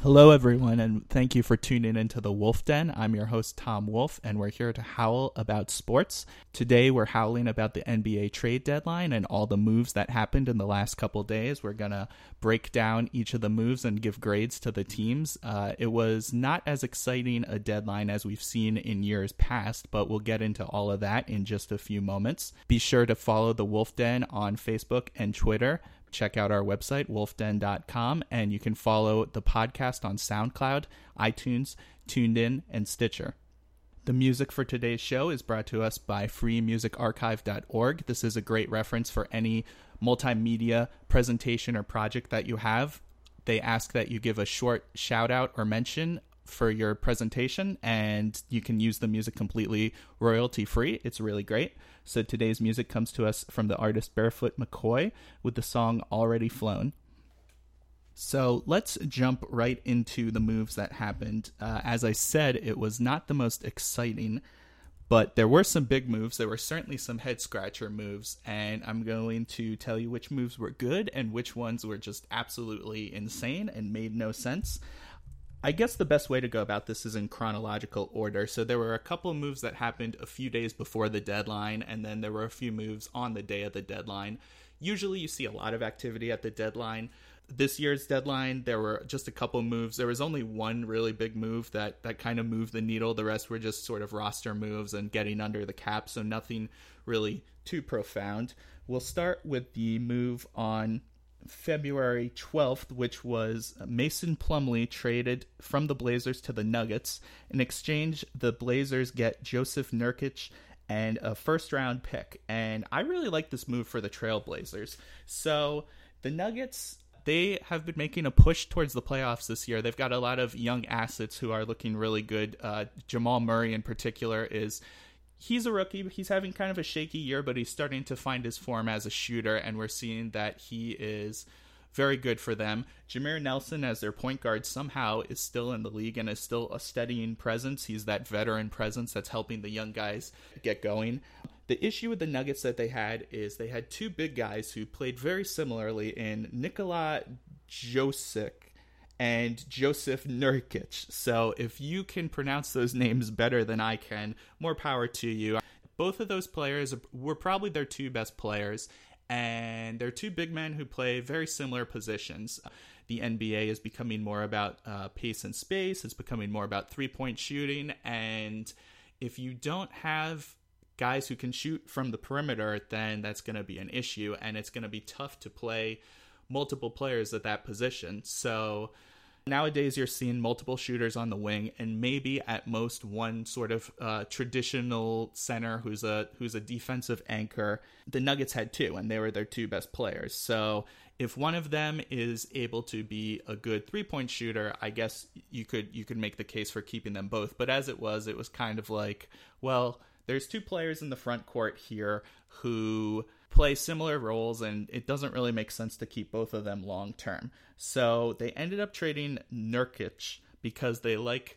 Hello, everyone, and thank you for tuning into the Wolf Den. I'm your host, Tom Wolf, and we're here to howl about sports. Today, we're howling about the NBA trade deadline and all the moves that happened in the last couple days. We're going to break down each of the moves and give grades to the teams. Uh, it was not as exciting a deadline as we've seen in years past, but we'll get into all of that in just a few moments. Be sure to follow the Wolf Den on Facebook and Twitter check out our website, wolfden.com, and you can follow the podcast on SoundCloud, iTunes, TuneIn, and Stitcher. The music for today's show is brought to us by freemusicarchive.org. This is a great reference for any multimedia presentation or project that you have. They ask that you give a short shout out or mention for your presentation, and you can use the music completely royalty free. It's really great. So today's music comes to us from the artist Barefoot McCoy with the song Already Flown. So let's jump right into the moves that happened. Uh, as I said, it was not the most exciting, but there were some big moves. There were certainly some head scratcher moves, and I'm going to tell you which moves were good and which ones were just absolutely insane and made no sense. I guess the best way to go about this is in chronological order. So there were a couple moves that happened a few days before the deadline, and then there were a few moves on the day of the deadline. Usually you see a lot of activity at the deadline. This year's deadline, there were just a couple moves. There was only one really big move that, that kind of moved the needle. The rest were just sort of roster moves and getting under the cap, so nothing really too profound. We'll start with the move on February 12th, which was Mason Plumlee traded from the Blazers to the Nuggets. In exchange, the Blazers get Joseph Nurkic and a first round pick. And I really like this move for the Trailblazers. So the Nuggets. They have been making a push towards the playoffs this year. They've got a lot of young assets who are looking really good. Uh, Jamal Murray, in particular, is he's a rookie. He's having kind of a shaky year, but he's starting to find his form as a shooter, and we're seeing that he is very good for them. Jameer Nelson, as their point guard, somehow is still in the league and is still a steadying presence. He's that veteran presence that's helping the young guys get going. The issue with the Nuggets that they had is they had two big guys who played very similarly in Nikola Jokic and Joseph Nurkic. So if you can pronounce those names better than I can, more power to you. Both of those players were probably their two best players, and they're two big men who play very similar positions. The NBA is becoming more about uh, pace and space, it's becoming more about three point shooting, and if you don't have guys who can shoot from the perimeter, then that's going to be an issue, and it's going to be tough to play multiple players at that position. So nowadays you're seeing multiple shooters on the wing and maybe at most one sort of uh, traditional center who's a who's a defensive anchor. The Nuggets had two and they were their two best players. So if one of them is able to be a good three-point shooter, I guess you could you could make the case for keeping them both. But as it was, it was kind of like, well, there's two players in the front court here who play similar roles, and it doesn't really make sense to keep both of them long term. So they ended up trading Nurkic because they like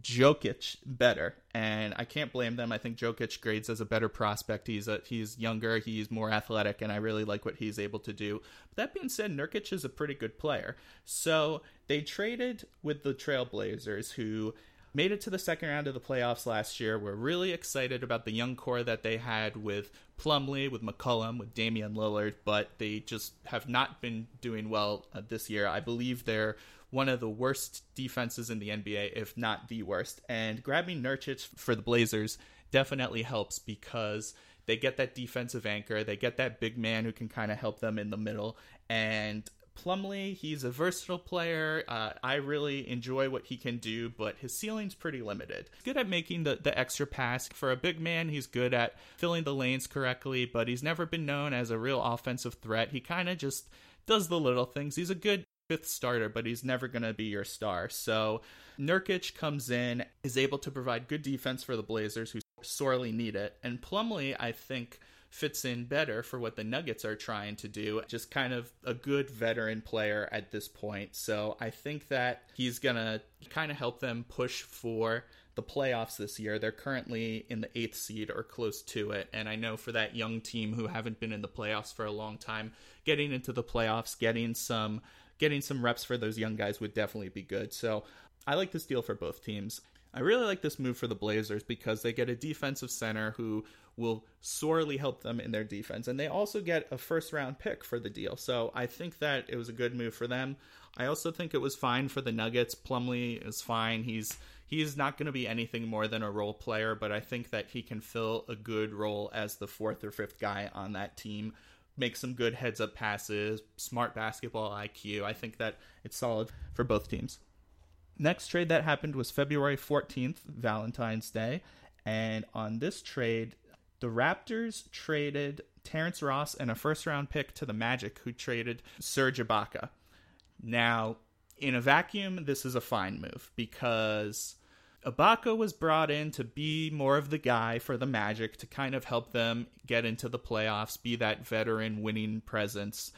Jokic better, and I can't blame them. I think Jokic grades as a better prospect. He's a, he's younger, he's more athletic, and I really like what he's able to do. But that being said, Nurkic is a pretty good player. So they traded with the Trailblazers, who made it to the second round of the playoffs last year. We're really excited about the young core that they had with Plumlee, with McCollum, with Damian Lillard, but they just have not been doing well uh, this year. I believe they're one of the worst defenses in the NBA, if not the worst. And grabbing Nurkic for the Blazers definitely helps because they get that defensive anchor, they get that big man who can kind of help them in the middle, and Plumlee, he's a versatile player. Uh, I really enjoy what he can do, but his ceiling's pretty limited. He's good at making the, the extra pass. For a big man, he's good at filling the lanes correctly, but he's never been known as a real offensive threat. He kind of just does the little things. He's a good fifth starter, but he's never going to be your star. So Nurkic comes in, is able to provide good defense for the Blazers, who sorely need it. And Plumlee, I think fits in better for what the Nuggets are trying to do. Just kind of a good veteran player at this point. So I think that he's going to kind of help them push for the playoffs this year. They're currently in the eighth seed or close to it. And I know for that young team who haven't been in the playoffs for a long time, getting into the playoffs, getting some getting some reps for those young guys would definitely be good. So I like this deal for both teams. I really like this move for the Blazers because they get a defensive center who will sorely help them in their defense. And they also get a first round pick for the deal. So I think that it was a good move for them. I also think it was fine for the Nuggets. Plumlee is fine. He's he's not going to be anything more than a role player, but I think that he can fill a good role as the fourth or fifth guy on that team. Make some good heads up passes, smart basketball IQ. I think that it's solid for both teams. Next trade that happened was February 14th, Valentine's Day. And on this trade, the Raptors traded Terrence Ross and a first round pick to the Magic, who traded Serge Ibaka. Now, in a vacuum, this is a fine move because Ibaka was brought in to be more of the guy for the Magic to kind of help them get into the playoffs, be that veteran winning presence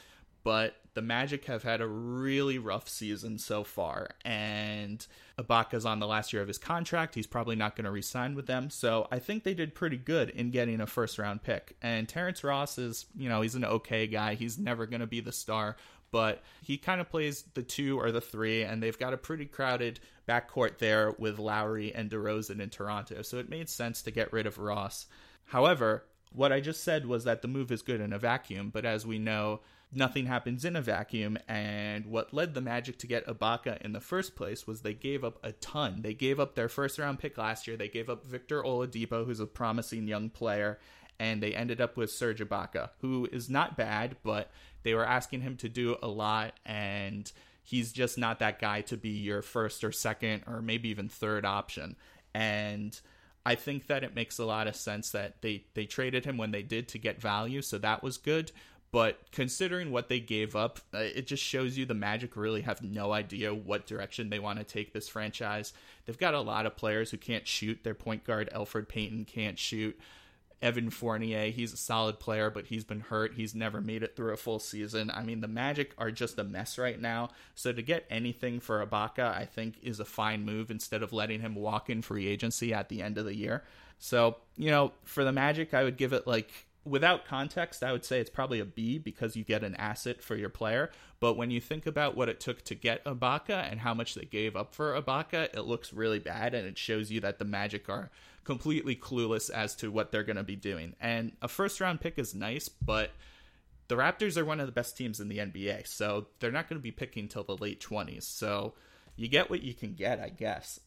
but the Magic have had a really rough season so far, and Ibaka's on the last year of his contract. He's probably not going to re-sign with them, so I think they did pretty good in getting a first-round pick. And Terrence Ross is, you know, he's an okay guy. He's never going to be the star, but he kind of plays the two or the three, and they've got a pretty crowded backcourt there with Lowry and DeRozan in Toronto, so it made sense to get rid of Ross. However, what I just said was that the move is good in a vacuum, but as we know, nothing happens in a vacuum. And what led the Magic to get Ibaka in the first place was they gave up a ton. They gave up their first round pick last year. They gave up Victor Oladipo, who's a promising young player, and they ended up with Serge Ibaka, who is not bad, but they were asking him to do a lot, and he's just not that guy to be your first or second or maybe even third option. And I think that it makes a lot of sense that they they traded him when they did to get value, so that was good. But considering what they gave up, uh, it just shows you the Magic really have no idea what direction they want to take this franchise. They've got a lot of players who can't shoot. Their point guard, Elfrid Payton, can't shoot. Evan Fournier, he's a solid player, but he's been hurt. He's never made it through a full season. I mean, the Magic are just a mess right now. So to get anything for Ibaka, I think is a fine move instead of letting him walk in free agency at the end of the year. So, you know, for the Magic, I would give it like without context, I would say it's probably a B because you get an asset for your player. But when you think about what it took to get Ibaka and how much they gave up for Ibaka, it looks really bad and it shows you that the Magic are completely clueless as to what they're going to be doing. And a first round pick is nice, but the Raptors are one of the best teams in the NBA, so they're not going to be picking till the late 20s. So you get what you can get, I guess.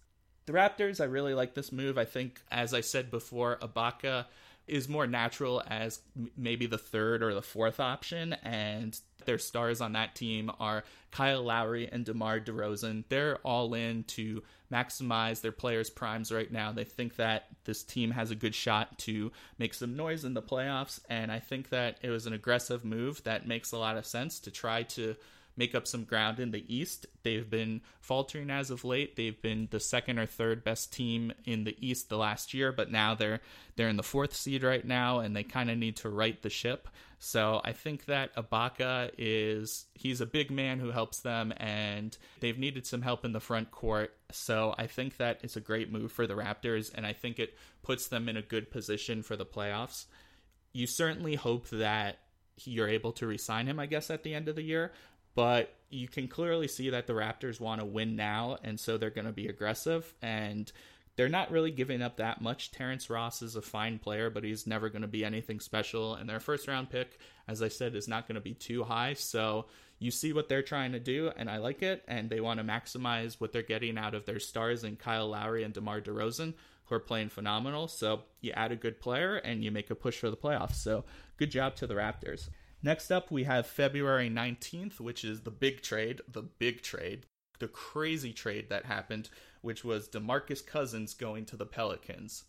The Raptors, I really like this move. I think, as I said before, Ibaka is more natural as maybe the third or the fourth option, and their stars on that team are Kyle Lowry and DeMar DeRozan. They're all in to maximize their players' primes right now. They think that this team has a good shot to make some noise in the playoffs, and I think that it was an aggressive move that makes a lot of sense to try to make up some ground in the East. They've been faltering as of late. They've been the second or third best team in the East the last year, but now they're they're in the fourth seed right now, and they kind of need to right the ship. So I think that Ibaka is he's a big man who helps them, and they've needed some help in the front court. So I think that it's a great move for the Raptors, and I think it puts them in a good position for the playoffs. You certainly hope that you're able to resign him, I guess, at the end of the year but you can clearly see that the Raptors want to win now, and so they're going to be aggressive. And they're not really giving up that much. Terrence Ross is a fine player, but he's never going to be anything special. And their first round pick, as I said, is not going to be too high. So you see what they're trying to do, and I like it. And they want to maximize what they're getting out of their stars in Kyle Lowry and DeMar DeRozan, who are playing phenomenal. So you add a good player and you make a push for the playoffs. So good job to the Raptors. Next up, we have February 19th, which is the big trade, the big trade, the crazy trade that happened, which was DeMarcus Cousins going to the Pelicans.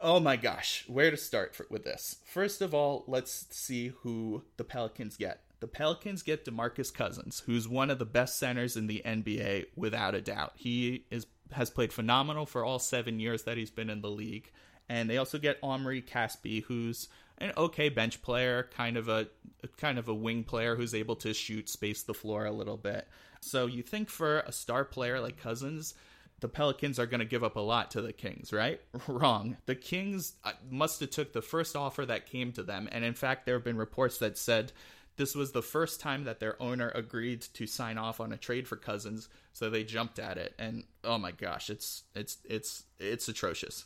Oh my gosh, where to start for, with this? First of all, let's see who the Pelicans get. The Pelicans get DeMarcus Cousins, who's one of the best centers in the NBA without a doubt. He is has played phenomenal for all 7 years that he's been in the league. And they also get Omri Casspi, who's an okay bench player, kind of a kind of a wing player who's able to shoot, space the floor a little bit. So you think for a star player like Cousins, the Pelicans are going to give up a lot to the Kings, right? Wrong. The Kings uh, must have took the first offer that came to them, and in fact, there have been reports that said this was the first time that their owner agreed to sign off on a trade for Cousins, so they jumped at it. And oh my gosh, it's it's it's it's atrocious.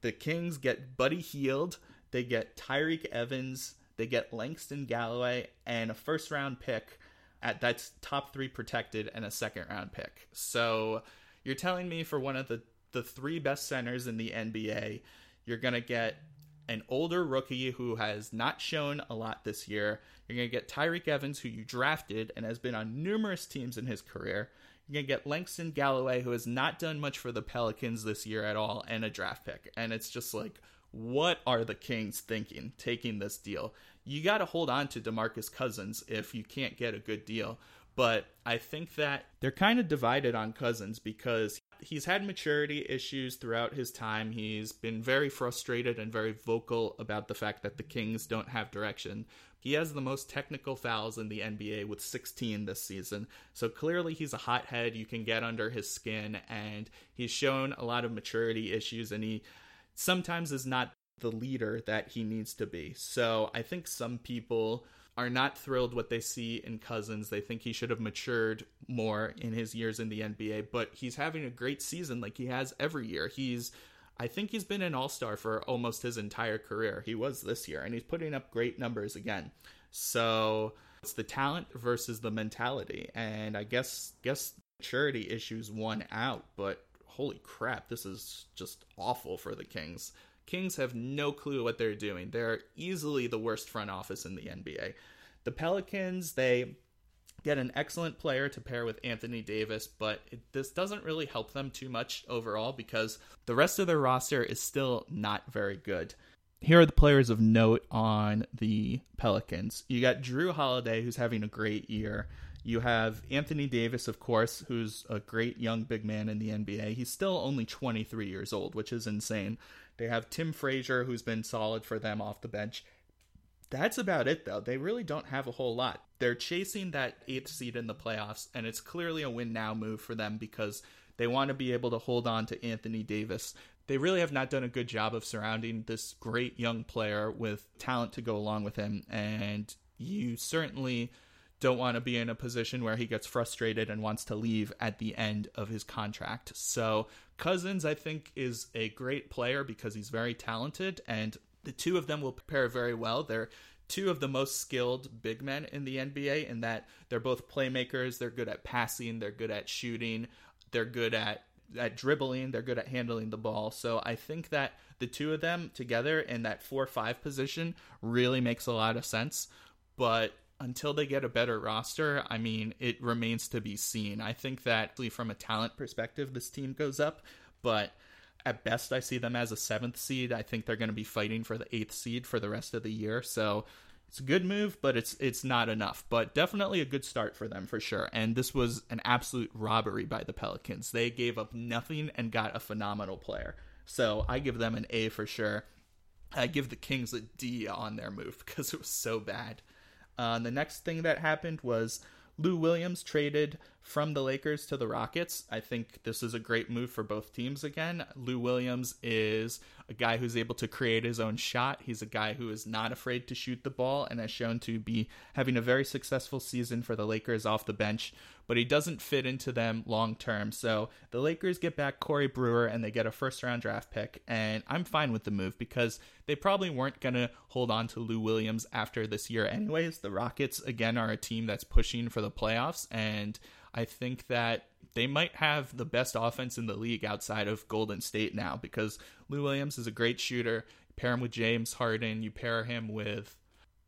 The Kings get Buddy Hield, they get Tyreke Evans, they get Langston Galloway, and a first round pick at that's top three protected and a second round pick. So you're telling me for one of the the three best centers in the NBA, you're gonna get an older rookie who has not shown a lot this year. You're going to get Tyreke Evans, who you drafted and has been on numerous teams in his career. You're going to get Langston Galloway, who has not done much for the Pelicans this year at all, and a draft pick. And it's just like, what are the Kings thinking taking this deal? You got to hold on to DeMarcus Cousins if you can't get a good deal. But I think that they're kind of divided on Cousins because he's had maturity issues throughout his time. He's been very frustrated and very vocal about the fact that the Kings don't have direction. He has the most technical fouls in the NBA with 16 this season. So clearly he's a hothead. You can get under his skin and he's shown a lot of maturity issues and he sometimes is not the leader that he needs to be. So I think some people are not thrilled what they see in Cousins. They think he should have matured more in his years in the NBA, but he's having a great season like he has every year. He's I think he's been an all-star for almost his entire career. He was this year and he's putting up great numbers again. So, it's the talent versus the mentality and I guess guess maturity issues won out, but holy crap, this is just awful for the Kings. Kings have no clue what they're doing. They're easily the worst front office in the NBA. The Pelicans, they get an excellent player to pair with Anthony Davis, but it, this doesn't really help them too much overall because the rest of their roster is still not very good. Here are the players of note on the Pelicans. You got Jrue Holiday, who's having a great year. You have Anthony Davis, of course, who's a great young big man in the NBA. He's still only 23 years old, which is insane. They have Tim Frazier, who's been solid for them off the bench. That's about it, though. They really don't have a whole lot. They're chasing that eighth seed in the playoffs, and it's clearly a win now move for them because they want to be able to hold on to Anthony Davis. They really have not done a good job of surrounding this great young player with talent to go along with him, and you certainly don't want to be in a position where he gets frustrated and wants to leave at the end of his contract. So, Cousins, I think, is a great player because he's very talented, and the two of them will pair very well. They're two of the most skilled big men in the NBA in that they're both playmakers. They're good at passing, they're good at shooting, they're good at at dribbling, they're good at handling the ball. So I think that the two of them together in that 4-5 position really makes a lot of sense. But until they get a better roster, I mean, it remains to be seen. I think that from a talent perspective, this team goes up, but at best, I see them as a seventh seed. I think they're going to be fighting for the eighth seed for the rest of the year. So it's a good move, but it's it's not enough. But definitely a good start for them for sure. And this was an absolute robbery by the Pelicans. They gave up nothing and got a phenomenal player. So I give them an A for sure. I give the Kings a D on their move because it was so bad. Uh, the next thing that happened was Lou Williams traded from the Lakers to the Rockets. I think this is a great move for both teams again. Lou Williams is a guy who's able to create his own shot. He's a guy who is not afraid to shoot the ball and has shown to be having a very successful season for the Lakers off the bench, but he doesn't fit into them long term. So the Lakers get back Corey Brewer and they get a first round draft pick, and I'm fine with the move because they probably weren't going to hold on to Lou Williams after this year, anyways. The Rockets, again, are a team that's pushing for the playoffs, and I think that they might have the best offense in the league outside of Golden State now because Lou Williams is a great shooter. You pair him with James Harden, you pair him with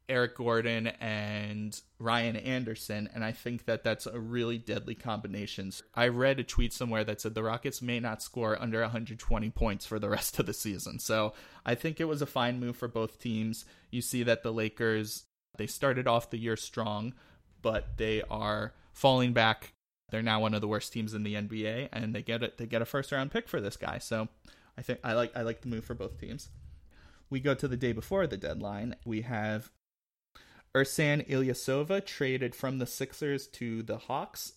Eric Gordon and Ryan Anderson, and I think that that's a really deadly combination. I read a tweet somewhere that said the Rockets may not score under 120 points for the rest of the season. So I think it was a fine move for both teams. You see that the Lakers they started off the year strong, but they are falling back they're now one of the worst teams in the NBA, and they get it. They get a first round pick for this guy. So I think I like I like the move for both teams. We go to the day before the deadline. We have Ersan Ilyasova traded from the Sixers to the Hawks.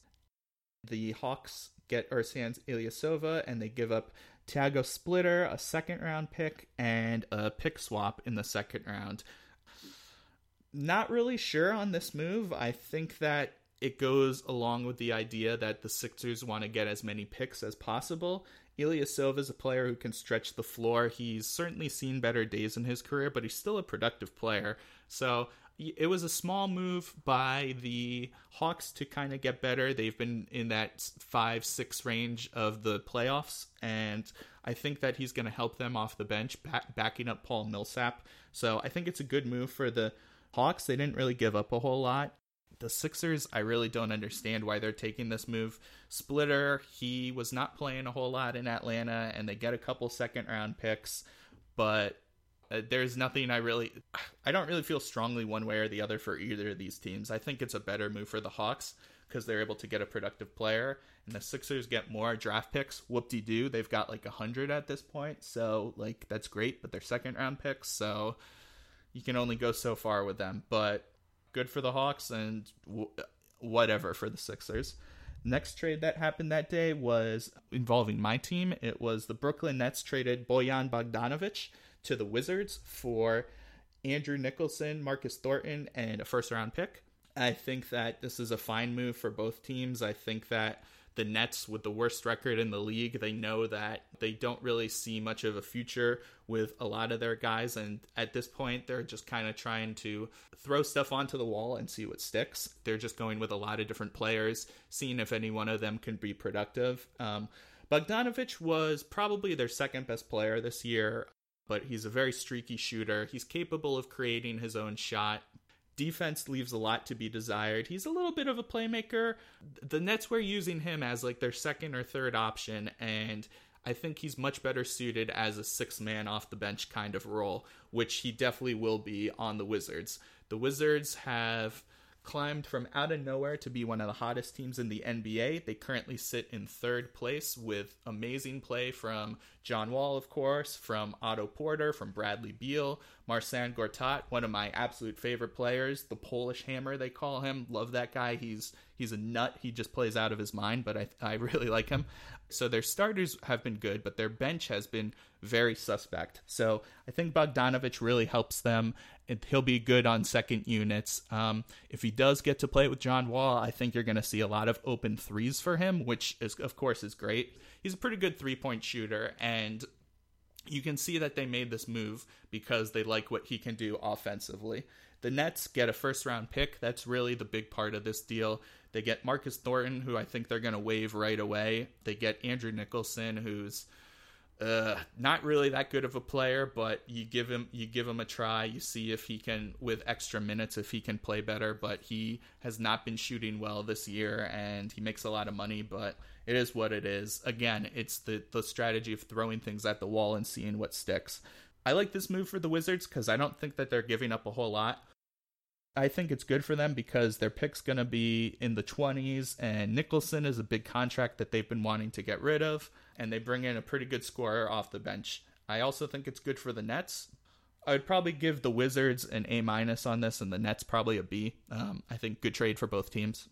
The Hawks get Ersan's Ilyasova, and they give up Tiago Splitter, a second round pick, and a pick swap in the second round. Not really sure on this move. I think that it goes along with the idea that the Sixers want to get as many picks as possible. Ilyasova is a player who can stretch the floor. He's certainly seen better days in his career, but he's still a productive player. So it was a small move by the Hawks to kind of get better. They've been in that five, six range of the playoffs, and I think that he's going to help them off the bench, back, backing up Paul Millsap. So I think it's a good move for the Hawks. They didn't really give up a whole lot. The Sixers, I really don't understand why they're taking this move. Splitter, he was not playing a whole lot in Atlanta, and they get a couple second round picks, but uh, there's nothing I really, I don't really feel strongly one way or the other for either of these teams. I think it's a better move for the Hawks because they're able to get a productive player, and the Sixers get more draft picks. Whoop de doo, they've got like a hundred at this point, so like that's great. But they're second round picks, so you can only go so far with them. But good for the Hawks and w- whatever for the Sixers. Next trade that happened that day was involving my team. It was the Brooklyn Nets traded Bojan Bogdanovic to the Wizards for Andrew Nicholson, Marcus Thornton, and a first round pick. I think that this is a fine move for both teams. I think that the Nets, with the worst record in the league, they know that they don't really see much of a future with a lot of their guys. And at this point, they're just kind of trying to throw stuff onto the wall and see what sticks. They're just going with a lot of different players, seeing if any one of them can be productive. Um, Bogdanovic was probably their second best player this year but he's a very streaky shooter. He's capable of creating his own shot. Defense leaves a lot to be desired. He's a little bit of a playmaker. The Nets were using him as like their second or third option, and I think he's much better suited as a six man off the bench kind of role, which he definitely will be on the Wizards. The Wizards have climbed from out of nowhere to be one of the hottest teams in the NBA. They currently sit in third place with amazing play from John Wall, of course, from Otto Porter, from Bradley Beal, Marcin Gortat, one of my absolute favorite players, the Polish Hammer they call him. Love that guy. He's he's a nut. He just plays out of his mind, but I I really like him. So their starters have been good, but their bench has been very suspect. So I think Bogdanovic really helps them. And he'll be good on second units. Um, if he does get to play with John Wall, I think you're going to see a lot of open threes for him, which is of course is great. He's a pretty good three point shooter, and you can see that they made this move because they like what he can do offensively. The Nets get a first round pick. That's really the big part of this deal. They get Marcus Thornton, who I think they're going to waive right away. They get Andrew Nicholson, who's uh, not really that good of a player, but you give him you give him a try. You see if he can, with extra minutes, if he can play better. But he has not been shooting well this year, and he makes a lot of money. But it is what it is. Again, it's the the strategy of throwing things at the wall and seeing what sticks. I like this move for the Wizards because I don't think that they're giving up a whole lot. I think it's good for them because their pick's going to be in the 20s, and Nicholson is a big contract that they've been wanting to get rid of, and they bring in a pretty good scorer off the bench. I also think it's good for the Nets. I would probably give the Wizards an A minus on this, and the Nets probably a B. Um, I think good trade for both teams.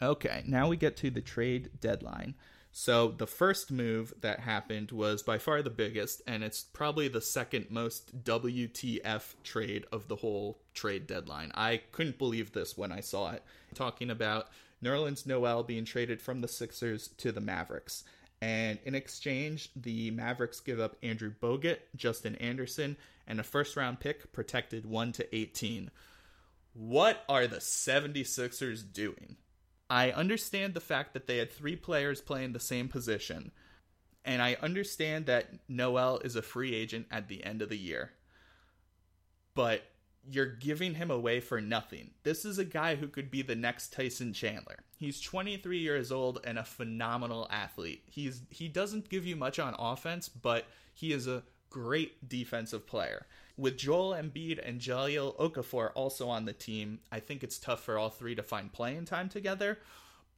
Okay, now we get to the trade deadline. So the first move that happened was by far the biggest, and it's probably the second most WTF trade of the whole trade deadline. I couldn't believe this when I saw it. Talking about Nerlens Noel being traded from the Sixers to the Mavericks. And in exchange, the Mavericks give up Andrew Bogut, Justin Anderson, and a first round pick protected 1 to 18. What are the 76ers doing? I understand the fact that they had three players playing the same position. And I understand that Noel is a free agent at the end of the year. But you're giving him away for nothing. This is a guy who could be the next Tyson Chandler. He's 23 years old and a phenomenal athlete. He's he doesn't give you much on offense, but he is a great defensive player. With Joel Embiid and Jahlil Okafor also on the team, I think it's tough for all three to find playing time together.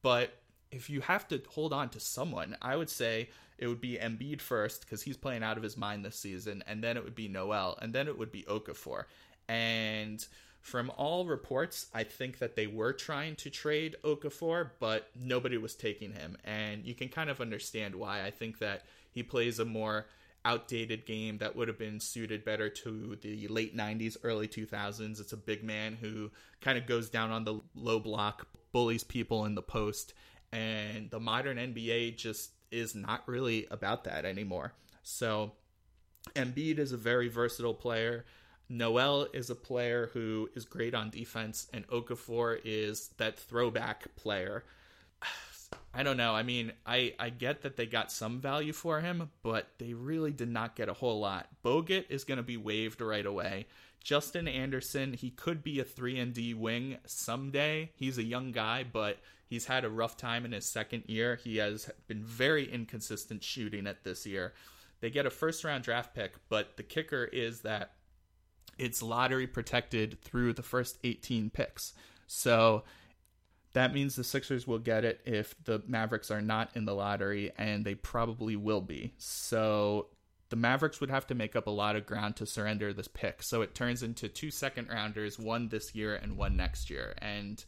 But if you have to hold on to someone, I would say it would be Embiid first because he's playing out of his mind this season, and then it would be Noel, and then it would be Okafor. And From all reports, I think that they were trying to trade Okafor, but nobody was taking him. And you can kind of understand why. I think that he plays a more outdated game that would have been suited better to the late 90s, early 2000s. It's a big man who kind of goes down on the low block, bullies people in the post, and the modern NBA just is not really about that anymore. So Embiid is a very versatile player. Noel is a player who is great on defense, and Okafor is that throwback player. I don't know. I mean, I, I get that they got some value for him, but they really did not get a whole lot. Bogut is going to be waived right away. Justin Anderson, he could be a 3 and D wing someday. He's a young guy, but he's had a rough time in his second year. He has been very inconsistent shooting at this year. They get a first round draft pick, but the kicker is that it's lottery protected through the first 18 picks. So that means the Sixers will get it if the Mavericks are not in the lottery, and they probably will be. So the Mavericks would have to make up a lot of ground to surrender this pick. So it turns into two second rounders, one this year and one next year. And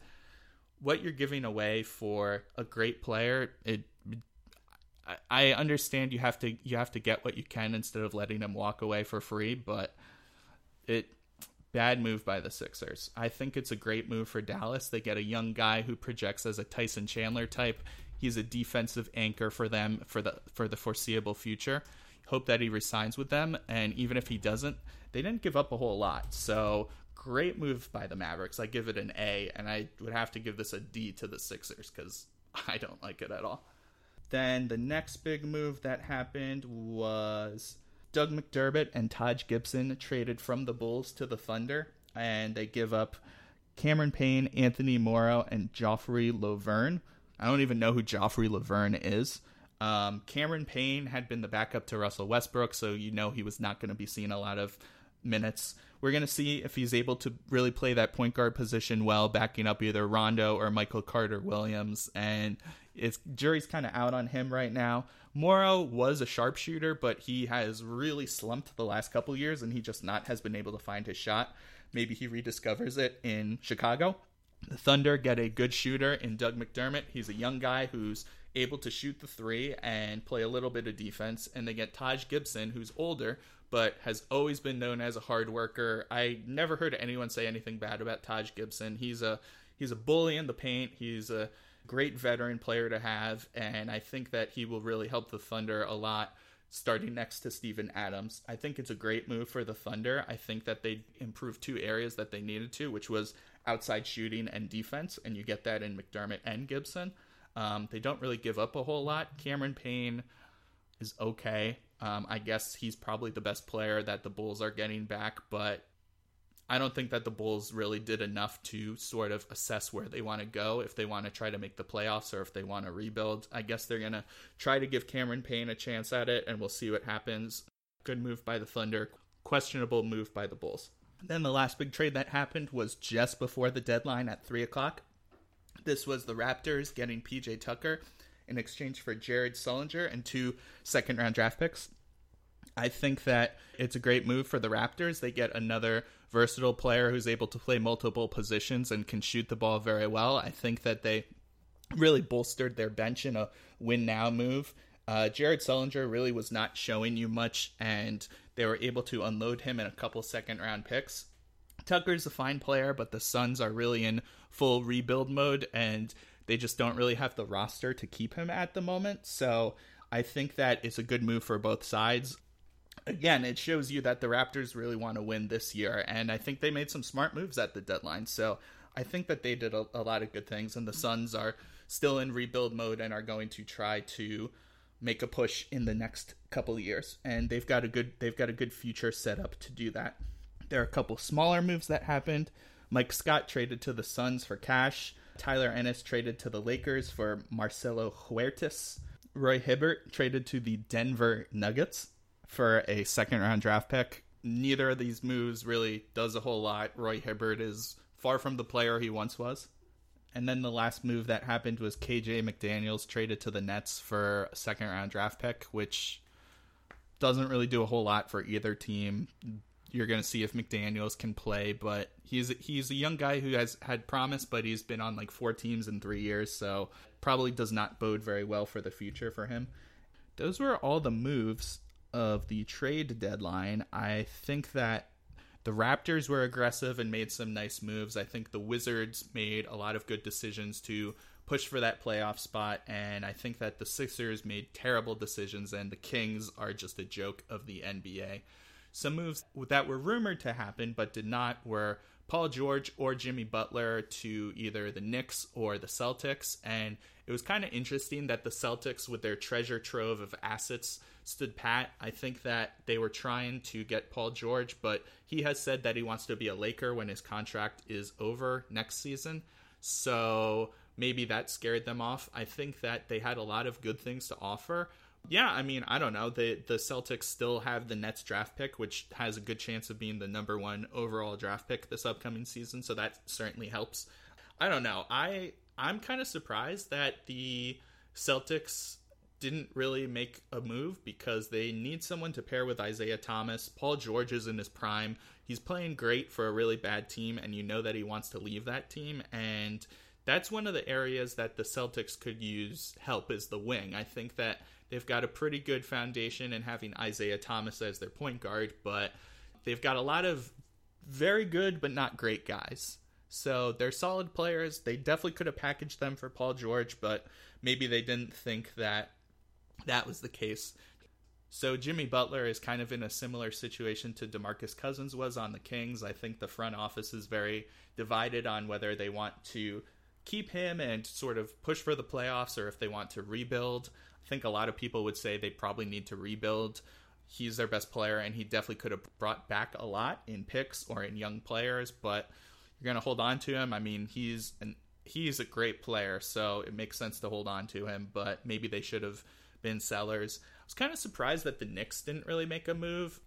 what you're giving away for a great player, it I understand you have to you have to get what you can instead of letting him walk away for free, but it bad move by the Sixers. I think it's a great move for Dallas. They get a young guy who projects as a Tyson Chandler type. He's a defensive anchor for them for the for the foreseeable future. Hope that he resigns with them, and even if he doesn't, they didn't give up a whole lot. So great move by the Mavericks. I give it an A, and I would have to give this a D to the Sixers because I don't like it at all. Then the next big move that happened was Doug McDermott and Taj Gibson traded from the Bulls to the Thunder, and they give up Cameron Payne, Anthony Morrow, and Joffrey Lauvergne. I don't even know who Joffrey Lauvergne is. Um, Cameron Payne had been the backup to Russell Westbrook, so you know he was not going to be seeing a lot of minutes. We're going to see if he's able to really play that point guard position well, backing up either Rondo or Michael Carter Williams. And it's jury's kind of out on him right now. Morrow was a sharpshooter, but he has really slumped the last couple years, and he just not has been able to find his shot. Maybe he rediscovers it in Chicago. The Thunder get a good shooter in Doug McDermott. He's a young guy who's able to shoot the three and play a little bit of defense. And they get Taj Gibson, who's older, but has always been known as a hard worker. I never heard anyone say anything bad about Taj Gibson. He's a he's a bully in the paint. He's a great veteran player to have, and I think that he will really help the Thunder a lot starting next to Steven Adams. I think it's a great move for the Thunder. I think that they improved two areas that they needed to, which was outside shooting and defense, and you get that in McDermott and Gibson. Um, they don't really give up a whole lot. Cameron Payne is okay. Um, I guess he's probably the best player that the Bulls are getting back, but I don't think that the Bulls really did enough to sort of assess where they want to go if they want to try to make the playoffs or if they want to rebuild. I guess they're going to try to give Cameron Payne a chance at it and we'll see what happens. Good move by the Thunder, questionable move by the Bulls. Then the last big trade that happened was just before the deadline at 3 o'clock. This was the Raptors getting PJ Tucker in exchange for Jared Sullinger and two second round draft picks. I think that it's a great move for the Raptors. They get another versatile player who's able to play multiple positions and can shoot the ball very well. I think that they really bolstered their bench in a win now move. Uh, Jared Sullinger really was not showing you much, and they were able to unload him in a couple second round picks. Tucker's a fine player, but the Suns are really in full rebuild mode, and they just don't really have the roster to keep him at the moment. So I think that it's a good move for both sides again, it shows you that the Raptors really want to win this year, and I think they made some smart moves at the deadline. So I think that they did a, a lot of good things, and the Suns are still in rebuild mode and are going to try to make a push in the next couple of years. And they've got a good they've got a good future set up to do that. There are a couple smaller moves that happened. Mike Scott traded to the Suns for cash. Tyler Ennis traded to the Lakers for Marcelo Huertas. Roy Hibbert traded to the Denver Nuggets for a second round draft pick. Neither of these moves really does a whole lot. Roy Hibbert is far from the player he once was. And then the last move that happened was KJ McDaniels traded to the Nets for a second round draft pick, which doesn't really do a whole lot for either team. you're going to see if McDaniels can play, but he's he's a young guy who has had promise, but he's been on like four teams in three years, so probably does not bode very well for the future for him. Those were all the moves of the trade deadline. I think that the Raptors were aggressive and made some nice moves. I think the Wizards made a lot of good decisions to push for that playoff spot, and I think that the Sixers made terrible decisions, and the Kings are just a joke of the NBA. Some moves that were rumored to happen but did not were Paul George or Jimmy Butler to either the Knicks or the Celtics. And it was kind of interesting that the Celtics, with their treasure trove of assets, stood pat. I think that they were trying to get Paul George, but he has said that he wants to be a Laker when his contract is over next season. So maybe that scared them off. I think that they had a lot of good things to offer. Yeah, I mean, I don't know. The the Celtics still have the Nets draft pick, which has a good chance of being the number one overall draft pick this upcoming season. So that certainly helps. I don't know. I I'm kind of surprised that the Celtics didn't really make a move because they need someone to pair with Isaiah Thomas. Paul George is in his prime. He's playing great for a really bad team, and you know that he wants to leave that team. And that's one of the areas that the Celtics could use help is the wing. I think that they've got a pretty good foundation in having Isaiah Thomas as their point guard, but they've got a lot of very good but not great guys. So they're solid players. They definitely could have packaged them for Paul George, but maybe they didn't think that that was the case. So Jimmy Butler is kind of in a similar situation to DeMarcus Cousins was on the Kings. I think the front office is very divided on whether they want to keep him and sort of push for the playoffs or if they want to rebuild. I think a lot of people would say they probably need to rebuild. He's their best player, and he definitely could have brought back a lot in picks or in young players. But you're going to hold on to him. I mean, he's an he's a great player, so it makes sense to hold on to him. But maybe they should have been sellers. I was kind of surprised that the Knicks didn't really make a move.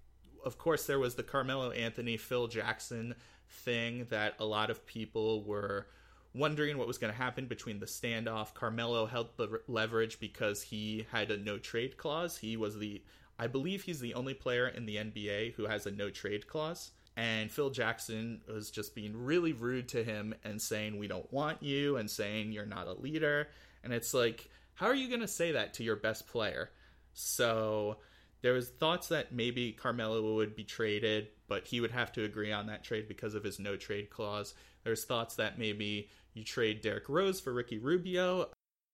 Of course, there was the Carmelo Anthony, Phil Jackson thing that a lot of people were wondering what was going to happen between the standoff. Carmelo held the leverage because he had a no trade clause. He was the, I believe he's the only player in the NBA who has a no trade clause. And Phil Jackson was just being really rude to him and saying, We don't want you, and saying, You're not a leader. And it's like, how are you going to say that to your best player? So there was thoughts that maybe Carmelo would be traded, but he would have to agree on that trade because of his no trade clause. There's thoughts that maybe you trade Derrick Rose for Ricky Rubio.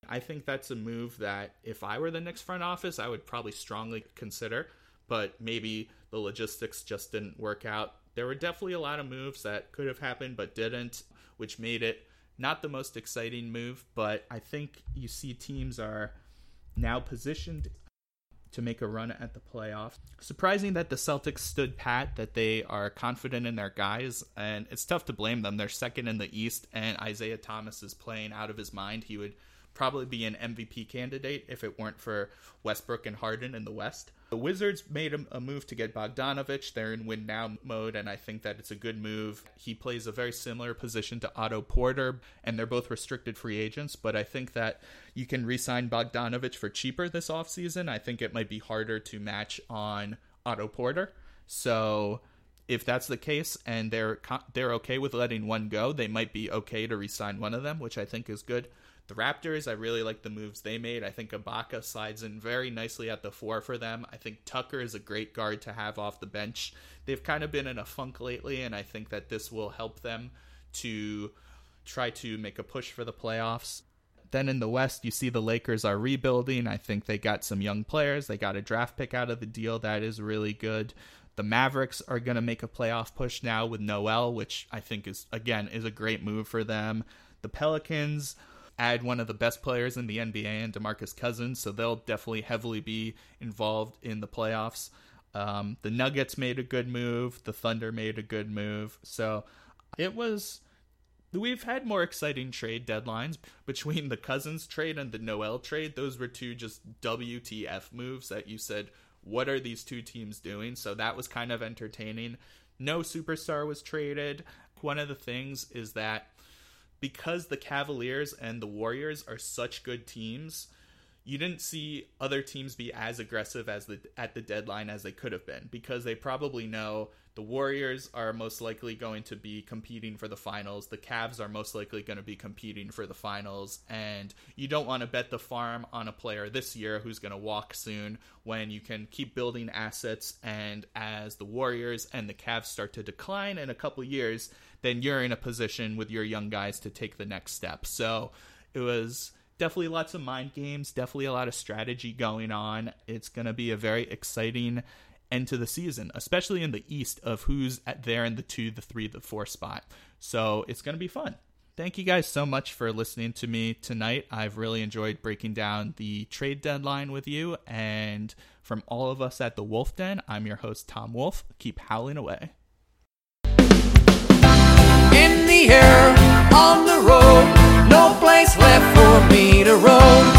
I think that's a move that if I were the Knicks front office, I would probably strongly consider, but maybe the logistics just didn't work out. There were definitely a lot of moves that could have happened but didn't, which made it not the most exciting move, but I think you see teams are now positioned to make a run at the playoffs. Surprising that the Celtics stood pat, that they are confident in their guys, and it's tough to blame them. They're second in the East, and Isaiah Thomas is playing out of his mind. He would probably be an MVP candidate if it weren't for Westbrook and Harden in the West. The Wizards made a move to get Bogdanovic. They're in win now mode, and I think that it's a good move. He plays a very similar position to Otto Porter, and they're both restricted free agents, but I think that you can re sign Bogdanovic for cheaper this offseason. I think it might be harder to match on Otto Porter. So if that's the case and they're they're okay with letting one go, they might be okay to re-sign one of them, which I think is good. The Raptors, I really like the moves they made. I think Ibaka slides in very nicely at the four for them. I think Tucker is a great guard to have off the bench. They've kind of been in a funk lately, and I think that this will help them to try to make a push for the playoffs. Then in the West, you see the Lakers are rebuilding. I think they got some young players. They got a draft pick out of the deal that is really good. The Mavericks are going to make a playoff push now with Noel, which I think is again is a great move for them. The Pelicans add one of the best players in the NBA and DeMarcus Cousins, so they'll definitely heavily be involved in the playoffs. Um, the Nuggets made a good move. The Thunder made a good move. So it was. We've had more exciting trade deadlines between the Cousins trade and the Noel trade. Those were two just WTF moves that you said, what are these two teams doing? So that was kind of entertaining. No superstar was traded. One of the things is that because the Cavaliers and the Warriors are such good teams, you didn't see other teams be as aggressive as the at the deadline as they could have been because they probably know the Warriors are most likely going to be competing for the finals. The Cavs are most likely going to be competing for the finals. And you don't want to bet the farm on a player this year who's going to walk soon when you can keep building assets. And as the Warriors and the Cavs start to decline in a couple years, then you're in a position with your young guys to take the next step. So it was definitely lots of mind games, definitely a lot of strategy going on. It's going to be a very exciting end to the season, especially in the East of who's at there in the two, the three, the four spot. So it's going to be fun. Thank you guys so much for listening to me tonight. I've really enjoyed breaking down the trade deadline with you. And from all of us at the Wolf Den, I'm your host, Tom Wolf. Keep howling away the air, on the road, no place left for me to roam.